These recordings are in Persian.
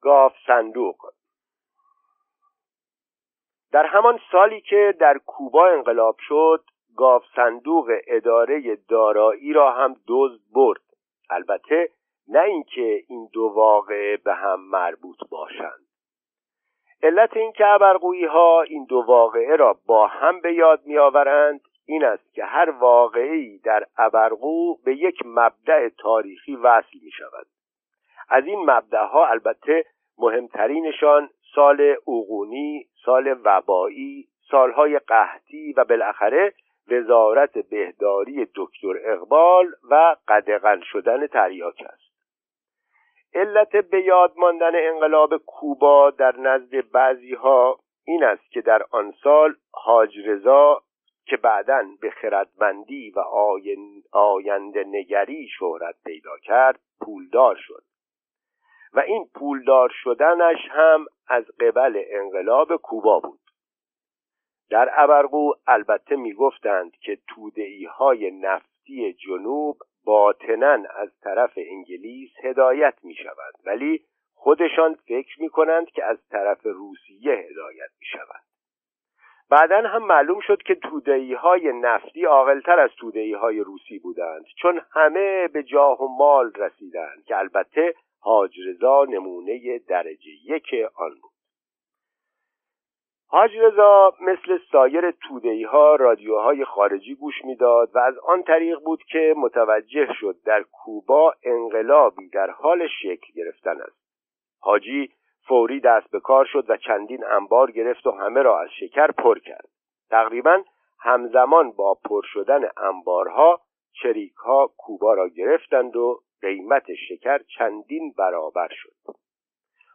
گاف صندوق. در همان سالی که در کوبا انقلاب شد گاف صندوق اداره دارایی را هم دزد برد. البته نه اینکه این دو واقعه به هم مربوط باشند. علت اینکه ابرقویی ها این دو واقعه را با هم به یاد میآورند این است که هر واقعی در ابرقو به یک مبدع تاریخی وصل می شود از این مبدعها البته مهمترینشان سال اوغونی سال وبایی سالهای قحطی و بالاخره وزارت بهداری دکتر اقبال و قدغن شدن تریاک است. علت به یاد ماندن انقلاب کوبا در نزد بعضی ها این است که در آن سال حاج رضا که بعدا به خردمندی و آینده نگری شهرت پیدا کرد پولدار شد. و این پولدار شدنش هم از قبل انقلاب کوبا بود. در ابرقو البته می‌گفتند که تودعی های نفتی جنوب باطنا از طرف انگلیس هدایت می شود ولی خودشان فکر می کنند که از طرف روسیه هدایت می شود بعدا هم معلوم شد که تودعی های نفتی عاقلتر از تودعی های روسی بودند چون همه به جاه و مال رسیدند که البته حاج رضا نمونه درجه یک آن بود. حاج رضا مثل سایر تودهی ها رادیوهای خارجی گوش می‌داد و از آن طریق بود که متوجه شد در کوبا انقلابی در حال شکل گرفتن است. حاجی فوری دست به کار شد و چندین انبار گرفت و همه را از شکر پر کرد. تقریبا همزمان با پر شدن انبارها چریک ها کوبا را گرفتند و قیمت شکر چندین برابر شد.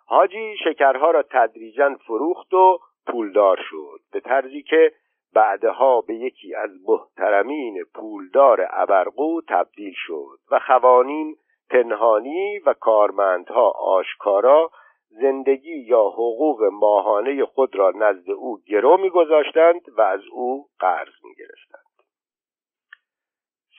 حاجی شکرها را تدریجا فروخت و پولدار شد به طرزی که بعدها به یکی از محترمین پولدار ابرقو تبدیل شد و خوانین پنهانی و کارمندها آشکارا زندگی یا حقوق ماهانه خود را نزد او گرو میگذاشتند و از او قرض می‌گرفتند.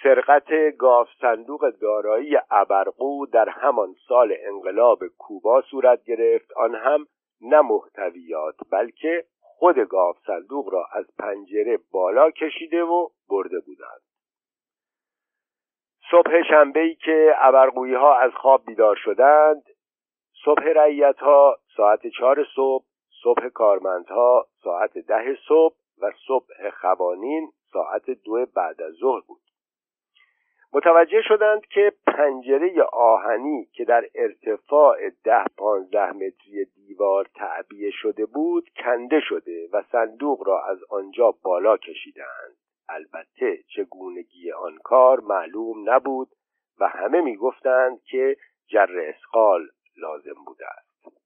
سرقت گاف صندوق دارایی ابرقو در همان سال انقلاب کوبا صورت گرفت. آن هم نه محتویات بلکه خود گاف صندوق را از پنجره بالا کشیده و برده بودند. صبح شنبه ای که ابرقویی ها از خواب بیدار شدند صبح رعیت ها ساعت چهار صبح صبح کارمندها ساعت ده صبح و صبح خوانین ساعت دو بعد از ظهر بود. متوجه شدند که پنجره آهنی که در ارتفاع ده پانزده متری دیوار تعبیه شده بود کنده شده و صندوق را از آنجا بالا کشیدند. البته چگونگی آن کار معلوم نبود و همه می‌گفتند که جر اسقال لازم بوده است.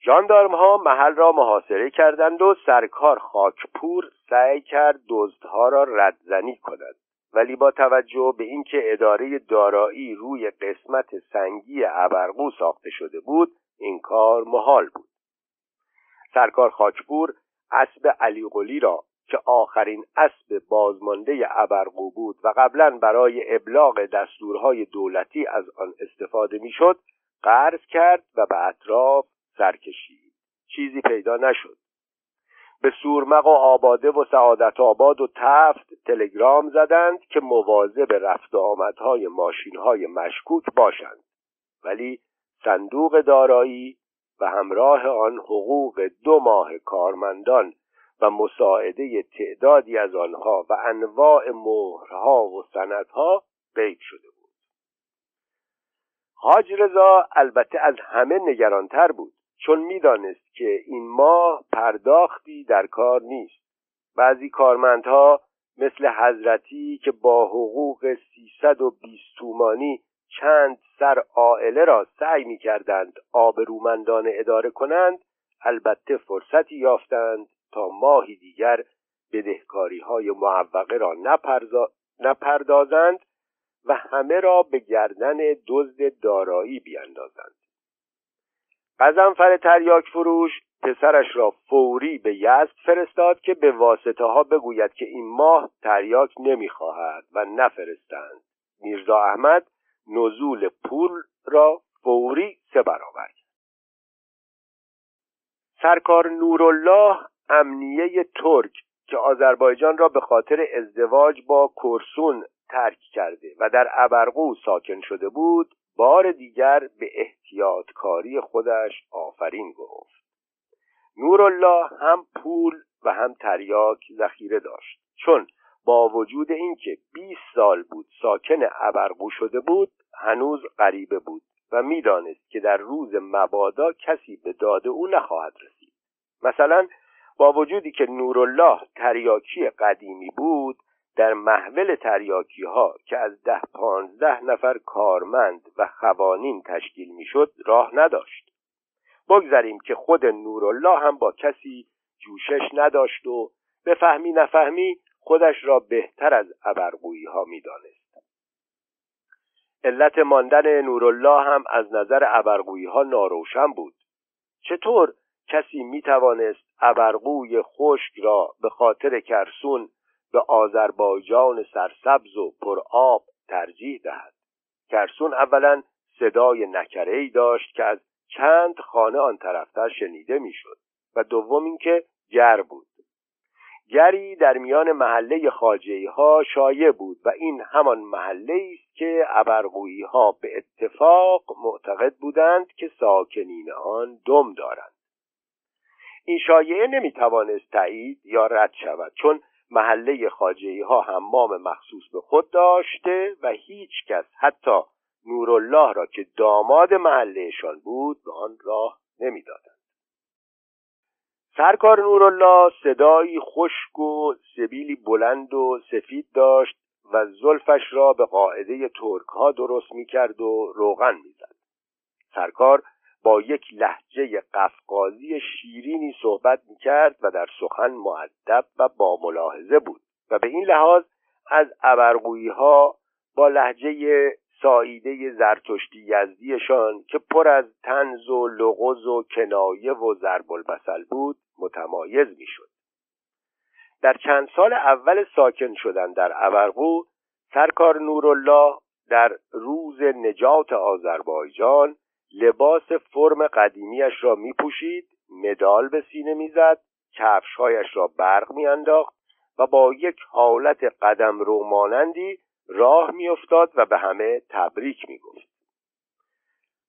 جاندارم ها محل را محاصره کردند و سرکار خاکپور سعی کرد دزدها را ردزنی کند. ولی با توجه به اینکه اداره دارایی روی قسمت سنگی ابرقو ساخته شده بود این کار محال بود. سرکار خاکپور اسب علی را که آخرین اسب بازمانده ابرقو بود و قبلا برای ابلاغ دستورهای دولتی از آن استفاده می‌شد قرض کرد و به اطراف سر کشید چیزی پیدا نشد. به سورمق و آباده و سعادت آباد و تفت تلگرام زدند که مواظب رفت آمدهای ماشینهای مشکوک باشند. ولی صندوق دارایی و همراه آن حقوق دو ماه کارمندان و مساعده تعدادی از آنها و انواع مهرها و سندها غیب شده بود. حاج رضا البته از همه نگرانتر بود. چون می‌دانست که این ماه پرداختی در کار نیست. بعضی کارمندها مثل حضرتی که با حقوق سیصد و بیست تومانی چند سر عائله را سعی می کردند آبرومندانه اداره کنند البته فرصتی یافتند تا ماهی دیگر بدهکاری های معوقه را نپردازند و همه را به گردن دزد دارایی بیاندازند. قزنفر تریاک فروش پسرش را فوری به یزد فرستاد که به واسطه ها بگوید که این ماه تریاک نمی‌خواهد و نفرستند. میرزا احمد نزول پول را فوری سه برابر سرکار نورالله امنیه ترک که آذربایجان را به خاطر ازدواج با کرسون ترک کرده و در ابرقو ساکن شده بود بار دیگر به احتیاطکاری خودش آفرین گفت. نورالله هم پول و هم تریاک ذخیره داشت. چون با وجود اینکه 20 سال بود ساکن ابرقو شده بود هنوز غریبه بود و می‌دانست که در روز مبادا کسی به داد او نخواهد رسید. مثلا با وجودی که نورالله تریاکی قدیمی بود در محول تریاکی ها که از ده پانزده نفر کارمند و خوانین تشکیل می‌شد راه نداشت. بگذاریم که خود نورالله هم با کسی جوشش نداشت و بفهمی نفهمی خودش را بهتر از ابرقویی ها می‌دانست. علت ماندن نورالله هم از نظر ابرقویی ها ناروشن بود. چطور کسی می توانست ابرقوی خشک را به خاطر کرسون به آذربایجان سرسبز و پرآب ترجیح دهد. کرسون اولا صدای نکره داشت که از چند خانه آن طرفتر شنیده می‌شد و دوم اینکه گر بود. گری در میان محله خاجه ها شایع بود و این همان محله است که ابرقویی ها به اتفاق معتقد بودند که ساکنین آن دم دارند. این شایعه نمی‌توانست تایید یا رد شود چون محله خاجه ها حمام مخصوص به خود داشته و هیچ کس حتی نورالله را که داماد محلهشان بود به آن راه نمی‌دادند سرکار نورالله صدایی خشک و سبیلی بلند و سفید داشت و زلفش را به قاعده ترک ها درست می کرد و روغن می‌زد. سرکار با یک لحجه قفقازی شیرینی صحبت می کرد و در سخن معدب و با ملاحظه بود و به این لحاظ از ابرقویی ها با لحجه ساییده زرتشتی یزدیشان که پر از تنز و لغز و کنایه و ضرب البسل بود متمایز می‌شد. در چند سال اول ساکن شدن در ابرقو سرکار نورالله در روز نجات آذربایجان لباس فرم قدیمیش را می پوشید مدال به سینه می‌زد کفشهایش را برق میانداخت و با یک حالت قدم رو مانندی راه میافتاد و به همه تبریک می‌گفت.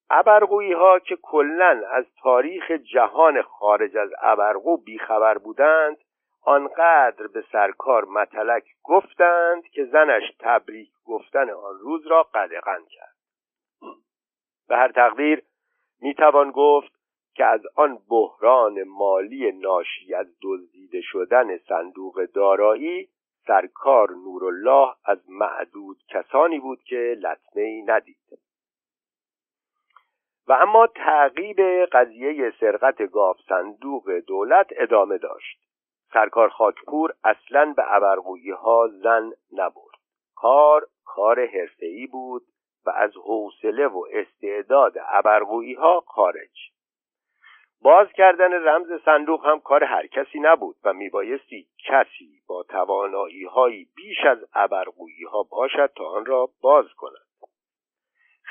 ابرقویی ها که کلا از تاریخ جهان خارج از ابرقو بیخبر بودند آنقدر به سرکار متلک گفتند که زنش تبریک گفتن آن روز را قدغن کرد. به هر تقدیر می‌توان گفت که از آن بحران مالی ناشی از دزدیده شدن صندوق دارایی سرکار نورالله از معدود کسانی بود که لطمه ای ندید. و اما تعقیب قضیه سرقت گاف صندوق دولت ادامه داشت. سرکار خاکپور اصلا به ابرقویی ها زن نبرد. کار کار حرفه‌ای بود. و از حوصله و استعداد ابرقویی ها خارج. باز کردن رمز صندوق هم کار هر کسی نبود و میبایستی کسی با توانایی هایی بیش از ابرقویی ها باشد تا آن را باز کند.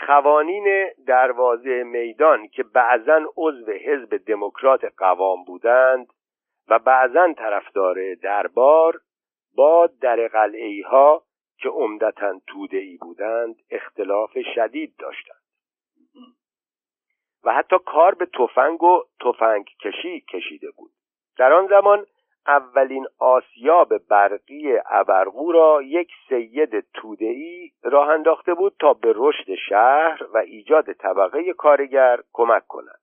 خوانین دروازه میدان که بعضا عضو حزب دموکرات قوام بودند و بعضا طرفدار دربار با در قلعه ها که عمدتا توده ای بودند اختلاف شدید داشتند. و حتی کار به تفنگ و تفنگ کشی کشیده بود. در آن زمان اولین آسیاب برقی ابرقو را یک سید توده‌ای راه انداخته بود تا به رشد شهر و ایجاد طبقه کارگر کمک کند.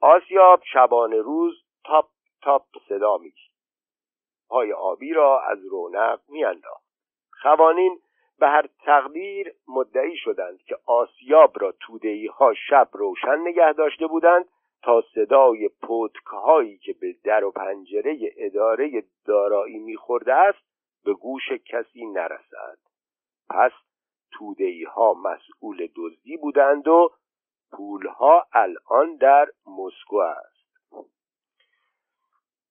آسیاب شبانه روز تاپ تاپ صدا می‌کشید. پای آبی را از رونق میانداخت. خوانین به هر تقدیر مدعی شدند که آسیاب را تودهی ها شب روشن نگه داشته بودند تا صدای پتکهایی که به در و پنجره اداره دارایی میخورده است به گوش کسی نرسد پس تودهی ها مسئول دزدی بودند و پولها الان در مسکو است.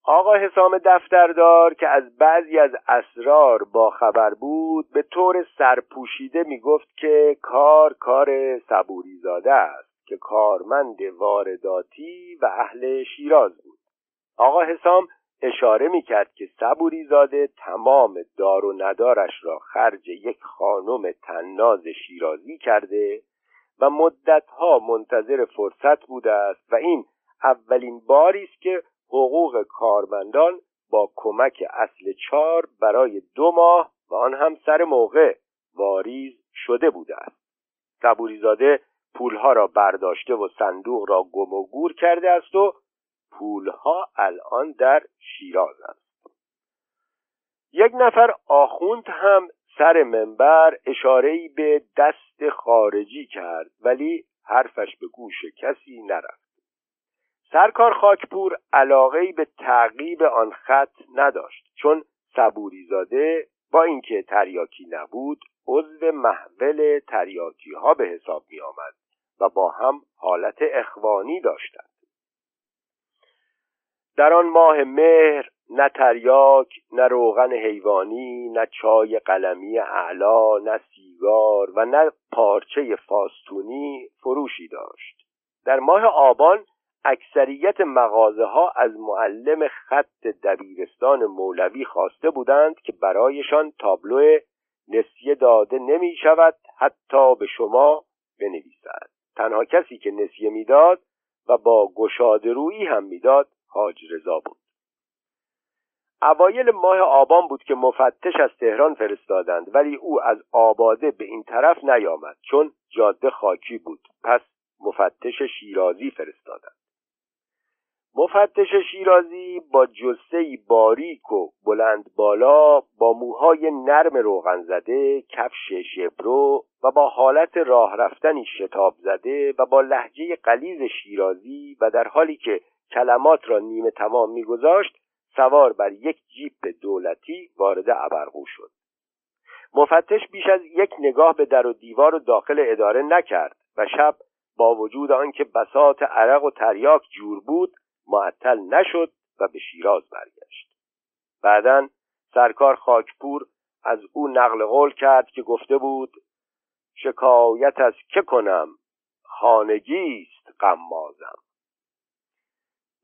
آقا حسام دفتردار که از بعضی از اسرار با خبر بود به طور سرپوشیده می گفت که کار کار صبوری زاده است که کارمند وارداتی و اهل شیراز بود. آقا حسام اشاره می کرد که صبوری زاده تمام دار و ندارش را خرج یک خانم تناز شیرازی کرده و مدتها منتظر فرصت بوده است و این اولین باری است که حقوق کارمندان با کمک اصل چار برای دو ماه و آن هم سر موقع واریز شده بوده است. صبوریزاده پولها را برداشته و صندوق را گم و گور کرده است و پولها الان در شیراز است. یک نفر آخوند هم سر منبر اشارهی به دست خارجی کرد ولی حرفش به گوش کسی نرفت. سرکار خاکپور علاقه به تعقیب آن خط نداشت چون صبوریزاده با اینکه تریاکی نبود عضو محول تریاکی ها به حساب می آمد و با هم حالت اخوانی داشتند. در آن ماه مهر نه تریاک نه روغن حیوانی نه چای قلمی اعلا نه سیگار و نه پارچه فاستونی فروشی داشت. در ماه آبان اکثریت مغازه ها از معلم خط دبیرستان مولوی خواسته بودند که برایشان تابلو نسیه داده نمی شود حتی به شما بنویسد. تنها کسی که نسیه می‌داد و با گشاده رویی هم می‌داد حاج رضا بود. اوایل ماه آبان بود که مفتش از تهران فرستادند ولی او از آباده به این طرف نیامد چون جاده خاکی بود. پس مفتش شیرازی فرستادند. مفتش شیرازی با جسه باریک و بلند بالا با موهای نرم روغن زده کفش شبرو و با حالت راه رفتنی شتاب زده و با لحجه قلیز شیرازی و در حالی که کلمات را نیمه تمام میگذاشت سوار بر یک جیپ دولتی وارد ابرقو شد. مفتش بیش از یک نگاه به در و دیوار و داخل اداره نکرد و شب با وجود آنکه بسات عرق و تریاک جور بود معطل نشد و به شیراز برگشت. بعدا سرکار خاکپور از او نقل قول کرد که گفته بود شکایت از که کنم خانگی است غمازم.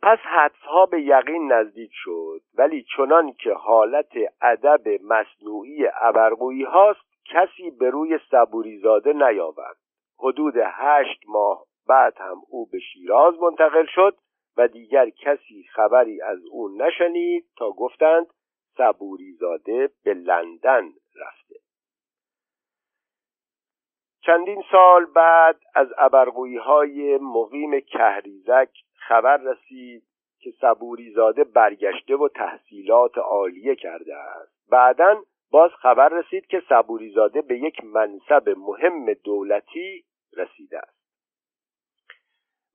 پس حدسها به یقین نزدیک شد ولی چنان که حالت ادب مصنوعی ابرقویی هاست کسی به روی صبوریزاده نیاورد. حدود هشت ماه بعد هم او به شیراز منتقل شد دیگر کسی خبری از او نشنید تا گفتند صبوریزاده به لندن رفته. چندین سال بعد از ابرقویی های مقیم کهریزک خبر رسید که صبوری زاده برگشته و تحصیلات عالیه کرده است. بعدا باز خبر رسید که صبوری زاده به یک منصب مهم دولتی رسیده است.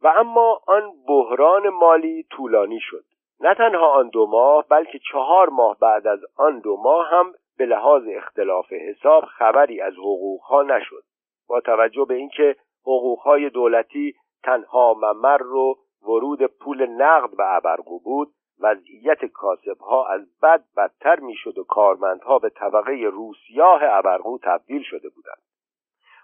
و اما آن بحران مالی طولانی شد. نه تنها آن دو ماه بلکه چهار ماه بعد از آن دو ماه هم به لحاظ اختلاف حساب خبری از حقوقها نشد. با توجه به اینکه حقوقهای دولتی تنها ممر رو ورود پول نقد به ابرقو بود وضعیت کاسبها از بد بدتر می‌شد و کارمندها به طبقه روسیاه ابرقو تبدیل شده بودند.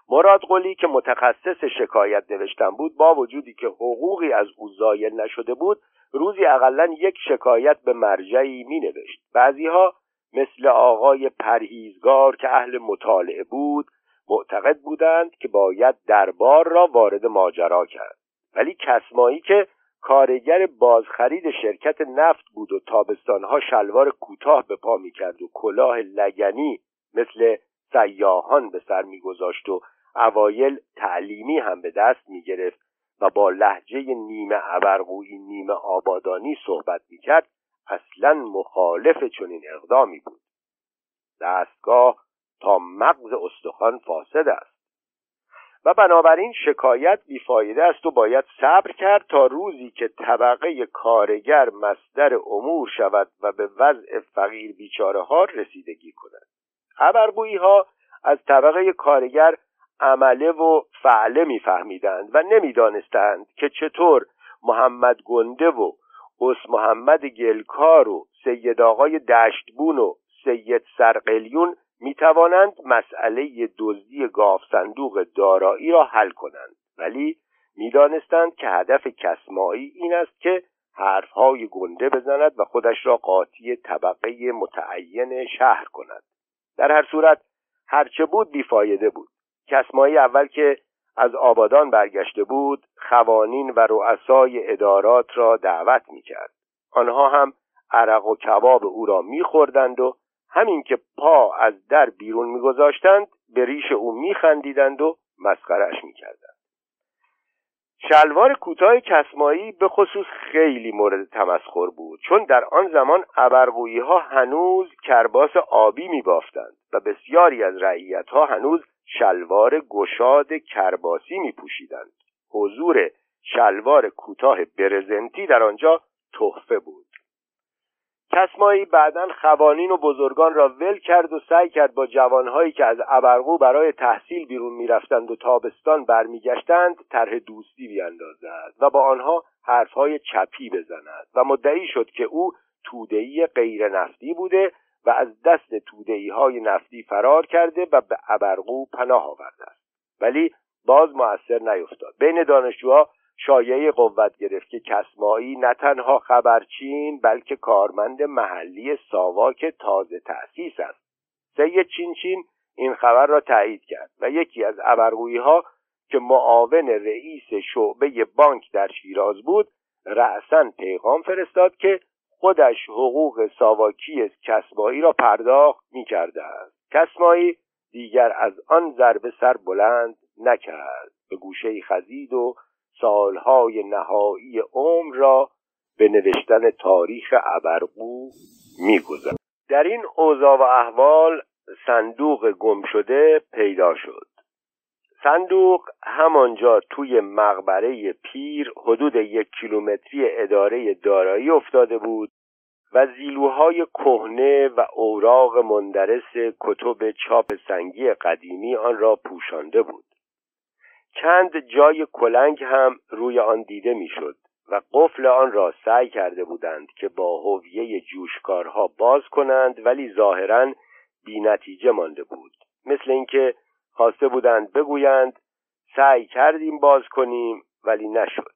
مراد قلی که متخصص شکایت نوشتن بود با وجودی که حقوقی از او زایل نشده بود روزی اقلا یک شکایت به مرجعی می نوشت بعضیها مثل آقای پرهیزگار که اهل مطالعه بود معتقد بودند که باید دربار را وارد ماجرا کرد. ولی کسمایی که کارگر بازخرید شرکت نفت بود و تابستانها شلوار کوتاه به پا می‌کرد و کلاه لگنی مثل سیاهان به سر میگذاشت و اوایل تعلیمی هم به دست می‌گرفت و با لحجه نیمه ابرقویی نیمه آبادانی صحبت می‌کرد اصلا مخالف چنین اقدامی بود. دستگاه تا مغز استخوان فاسد است. و بنابراین شکایت بیفایده است و باید صبر کرد تا روزی که طبقه کارگر مصدر امور شود و به وضع فقیر بیچاره ها رسیدگی کند. خبرگویی ها از طبقه کارگر عمله و فعله میفهمیدند و نمی‌دانستند که چطور محمد گنده و اس محمد گلکار و سید آقای دشتبون و سید سرقلیون می توانند مسئله دزدی گاف صندوق دارایی را حل کنند. ولی می‌دانستند که هدف کسمایی این است که حرفهای گنده بزند و خودش را قاطی طبقه متعین شهر کند. در هر صورت هرچه بود بیفایده بود. کسمایی اول که از آبادان برگشته بود خوانین و رؤسای ادارات را دعوت می‌کرد. آنها هم عرق و کباب او را میخوردند و همین که پا از در بیرون میگذاشتند به ریش او میخندیدند و مسخرش می‌کردند. شلوار کوتاه کسمایی به خصوص خیلی مورد تمسخر بود چون در آن زمان ابرقویی ها هنوز کرباس آبی می بافتند و بسیاری از رعیت ها هنوز شلوار گشاد کرباسی می پوشیدند حضور شلوار کوتاه برزنتی در آنجا تحفه بود. کسمایی بعدا خوانین و بزرگان را ول کرد و سعی کرد با جوانهایی که از ابرقو برای تحصیل بیرون می‌رفتند و تابستان برمیگشتند طرح دوستی بیاندازد و با آنها حرفهای چپی بزند و مدعی شد که او تودهای غیر نفتی بوده و از دست تودهی های نفتی فرار کرده و به ابرقو پناه آورده است. ولی باز موثر نیفتاد. بین دانشجوها شایعه قوت گرفت که کسمایی نه تنها خبرچین بلکه کارمند محلی ساواک تازه تأسیس است. سید چینچین این خبر را تایید کرد و یکی از ابرقویی ها که معاون رئیس شعبه بانک در شیراز بود رأسا پیغام فرستاد که خودش حقوق ساواکی کسمایی را پرداخت می کرده است کسمایی دیگر از آن ضربه سر بلند نکرد. به گوشه خزید و سالهای نهایی عمر را به نوشتن تاریخ ابرقو میگذرد در این اوضاع و احوال صندوق گم شده پیدا شد. صندوق همانجا توی مقبره پیر حدود یک کیلومتری اداره دارایی افتاده بود و زیلوهای کهنه و اوراق مندرس کتب چاپ سنگی قدیمی آن را پوشانده بود. چند جای کلنگ هم روی آن دیده می‌شد و قفل آن را سعی کرده بودند که با هویه جوشکارها باز کنند ولی ظاهرا بینتیجه مانده بود. مثل اینکه خواسته بودند بگویند سعی کردیم باز کنیم ولی نشد.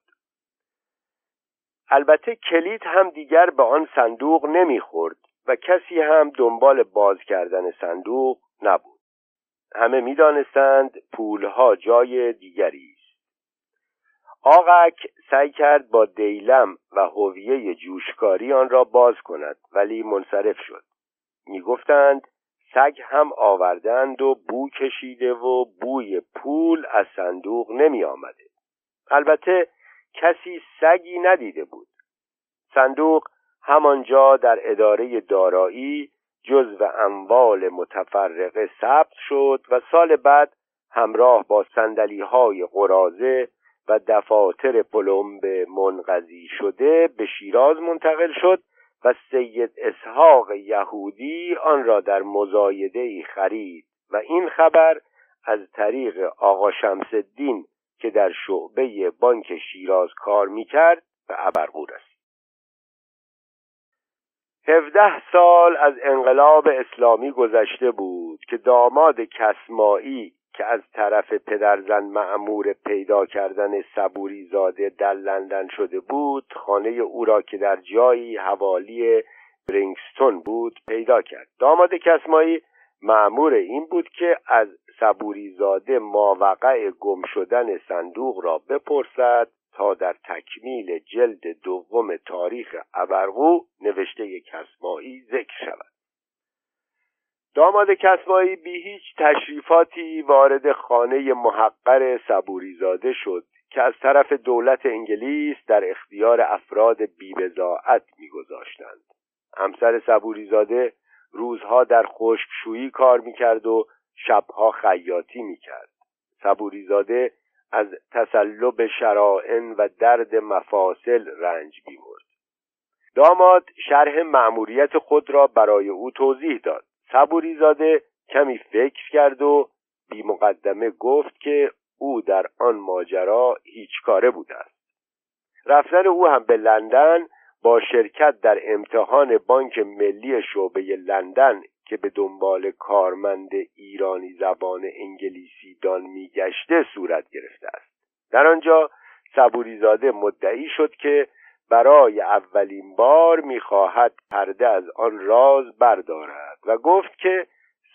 البته کلید هم دیگر به آن صندوق نمی‌خورد و کسی هم دنبال باز کردن صندوق نبود. همه می‌دانستند پولها جای دیگری است. آقک سعی کرد با دیلم و هویه جوشکاری آن را باز کند ولی منصرف شد. می‌گفتند سگ هم آوردند و بو کشیده و بوی پول از صندوق نمی آمده. البته کسی سگی ندیده بود صندوق همانجا در اداره دارایی جزو اموال متفرقه ثبت شد و سال بعد همراه با سندلی های قرازه و دفاتر پلمب منقضی شده به شیراز منتقل شد و سید اسحاق یهودی آن را در مزایده ای خرید و این خبر از طریق آقا شمس الدین که در شعبه بانک شیراز کار می‌کرد به ابرقو رسید. هفده سال از انقلاب اسلامی گذشته بود که داماد کسمایی که از طرف پدرزن معمور پیدا کردن صبوری زاده در لندن شده بود خانه او را که در جایی حوالی برینگستون بود پیدا کرد. داماد کسمایی معمور این بود که از صبوری زاده ماوقع گم شدن صندوق را بپرسد تا در تکمیل جلد دوم تاریخ ابرقو نوشته کسمایی ذکر شود. داماد کسمایی بی هیچ تشریفاتی وارد خانه محقر صبوریزاده شد که از طرف دولت انگلیس در اختیار افراد بیبزاعت میگذاشتند. همسر صبوریزاده روزها در خشکشویی کار می‌کرد و شبها خیاطی می‌کرد. صبوریزاده از تسلب شرائن و درد مفاصل رنج بیمرد داماد شرح مأموریت خود را برای او توضیح داد. صبوری زاده کمی فکر کرد و بی مقدمه گفت که او در آن ماجرا هیچ کاره بوده است. رفتن او هم به لندن با شرکت در امتحان بانک ملی شعبه لندن که به دنبال کارمند ایرانی زبان انگلیسی دان میگشته صورت گرفته است. در آنجا صبوریزاده مدعی شد که برای اولین بار می‌خواهد پرده از آن راز بردارد و گفت که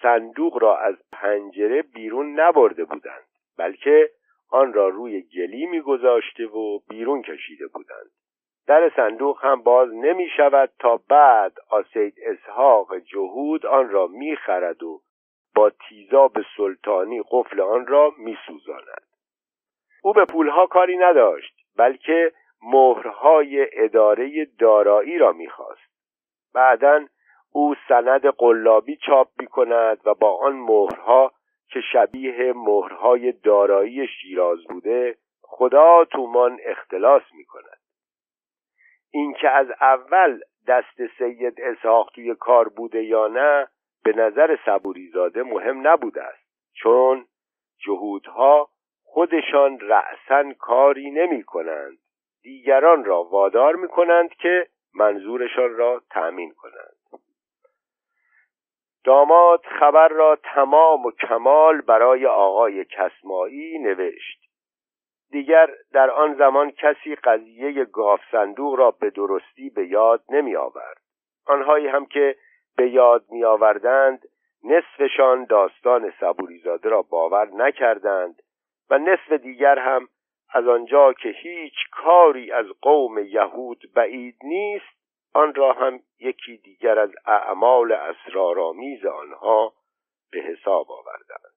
صندوق را از پنجره بیرون نبرده بودند بلکه آن را روی گلی میگذاشته و بیرون کشیده بودند در صندوق هم باز نمی شود تا بعد آسید اسحاق جهود آن را می خرد و با تیزاب سلطانی قفل آن را می سوزاند. او به پولها کاری نداشت بلکه مهرهای اداره دارایی را می‌خواست. بعدا او سند قلابی چاپ می کند و با آن مهرها که شبیه مهرهای دارایی شیراز بوده خدا تومان اختلاس می کند اینکه از اول دست سید اسحاق توی کار بوده یا نه به نظر صبوریزاده مهم نبوده است چون جهودها خودشان رأسا کاری نمی کنند دیگران را وادار می کنند که منظورشان را تأمین کنند. داماد خبر را تمام و کمال برای آقای کسمایی نوشت. دیگر در آن زمان کسی قضیه گاف صندوق را به درستی به یاد نمی آورد آنهایی هم که به یاد می آوردند نصفشان داستان صبوریزاده را باور نکردند و نصف دیگر هم از آنجا که هیچ کاری از قوم یهود بعید نیست آن را هم یکی دیگر از اعمال اسرارآمیز آنها به حساب آوردند.